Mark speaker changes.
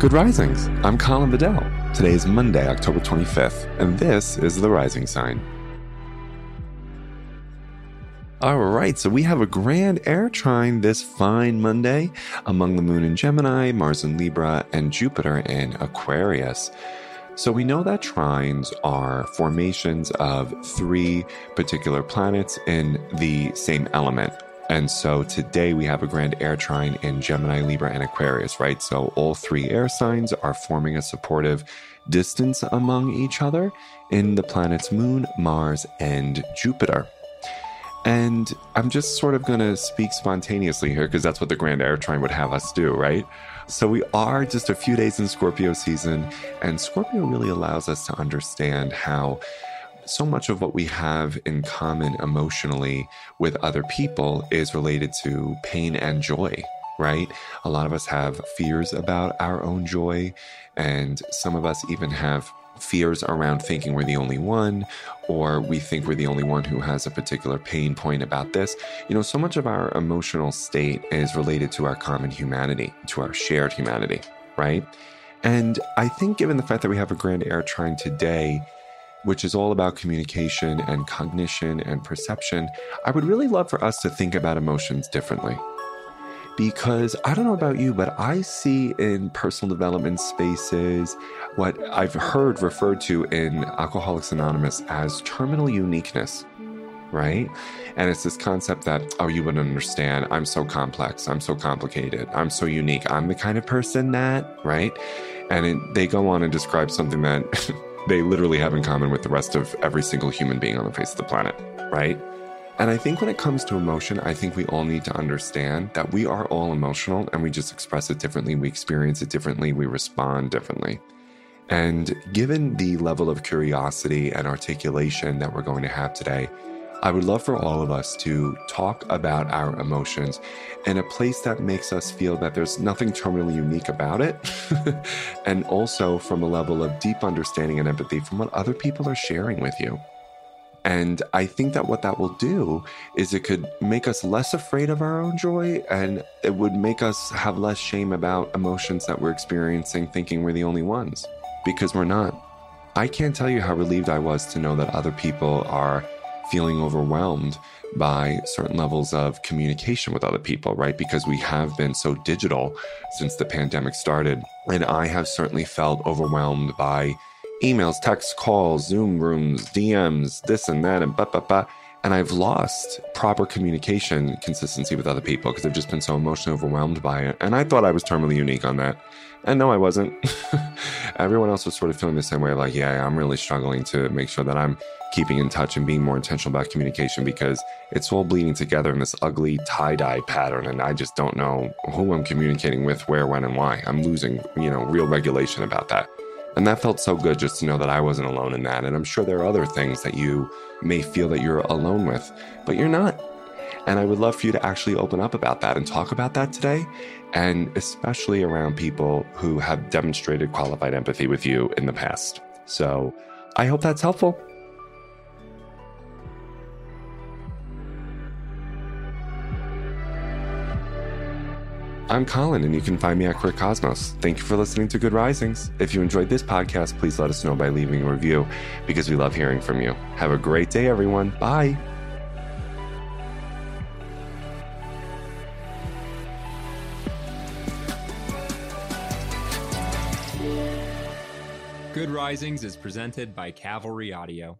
Speaker 1: Good Risings. I'm Colin Bedell. Today is Monday, October 25th, and this is The Rising Sign. All right, so we have a grand air trine this fine Monday among the moon in Gemini, Mars in Libra, and Jupiter in Aquarius. So we know that trines are formations of three particular planets in the same element. And so today we have a grand air trine in Gemini, Libra, and Aquarius, right? So all three air signs are forming a supportive distance among each other in the planets Moon, Mars, and Jupiter. And I'm just sort of going to speak spontaneously here because that's what the grand air trine would have us do, right? So we are just a few days in Scorpio season, and Scorpio really allows us to understand how so much of what we have in common emotionally with other people is related to pain and joy, right? A lot of us have fears about our own joy, and some of us even have fears around thinking we're the only one, or we think we're the only one who has a particular pain point about this. You know, so much of our emotional state is related to our common humanity, to our shared humanity, right? And I think, given the fact that we have a grand air trine today, which is all about communication and cognition and perception, I would really love for us to think about emotions differently. Because I don't know about you, but I see in personal development spaces what I've heard referred to in Alcoholics Anonymous as terminal uniqueness, right? And it's this concept that, oh, you wouldn't understand. I'm so complex. I'm so complicated. I'm so unique. I'm the kind of person that, right? And it, they go on and describe something that they literally have in common with the rest of every single human being on the face of the planet, right? And I think when it comes to emotion, I think we all need to understand that we are all emotional and we just express it differently, we experience it differently, we respond differently. And given the level of curiosity and articulation that we're going to have today, I would love for all of us to talk about our emotions in a place that makes us feel that there's nothing terminally unique about it. and also from a level of deep understanding and empathy from what other people are sharing with you. And I think that what that will do is it could make us less afraid of our own joy and it would make us have less shame about emotions that we're experiencing, thinking we're the only ones, because we're not. I can't tell you how relieved I was to know that other people are feeling overwhelmed by certain levels of communication with other people, right? Because we have been so digital since the pandemic started. And I have certainly felt overwhelmed by emails, texts, calls, Zoom rooms, DMs, this and that, and blah, blah, blah. And I've lost proper communication consistency with other people because I've just been so emotionally overwhelmed by it. And I thought I was terminally unique on that. And no, I wasn't. Everyone else was sort of feeling the same way like, yeah, I'm really struggling to make sure that I'm keeping in touch and being more intentional about communication because it's all bleeding together in this ugly tie dye pattern. And I just don't know who I'm communicating with, where, when, and why. I'm losing, you know, real regulation about that. And that felt so good just to know that I wasn't alone in that. And I'm sure there are other things that you may feel that you're alone with, but you're not. And I would love for you to actually open up about that and talk about that today, and especially around people who have demonstrated qualified empathy with you in the past. So I hope that's helpful. I'm Colin, and you can find me at Queer Cosmos. Thank you for listening to Good Risings. If you enjoyed this podcast, please let us know by leaving a review because we love hearing from you. Have a great day, everyone. Bye.
Speaker 2: Good Risings is presented by Cavalry Audio.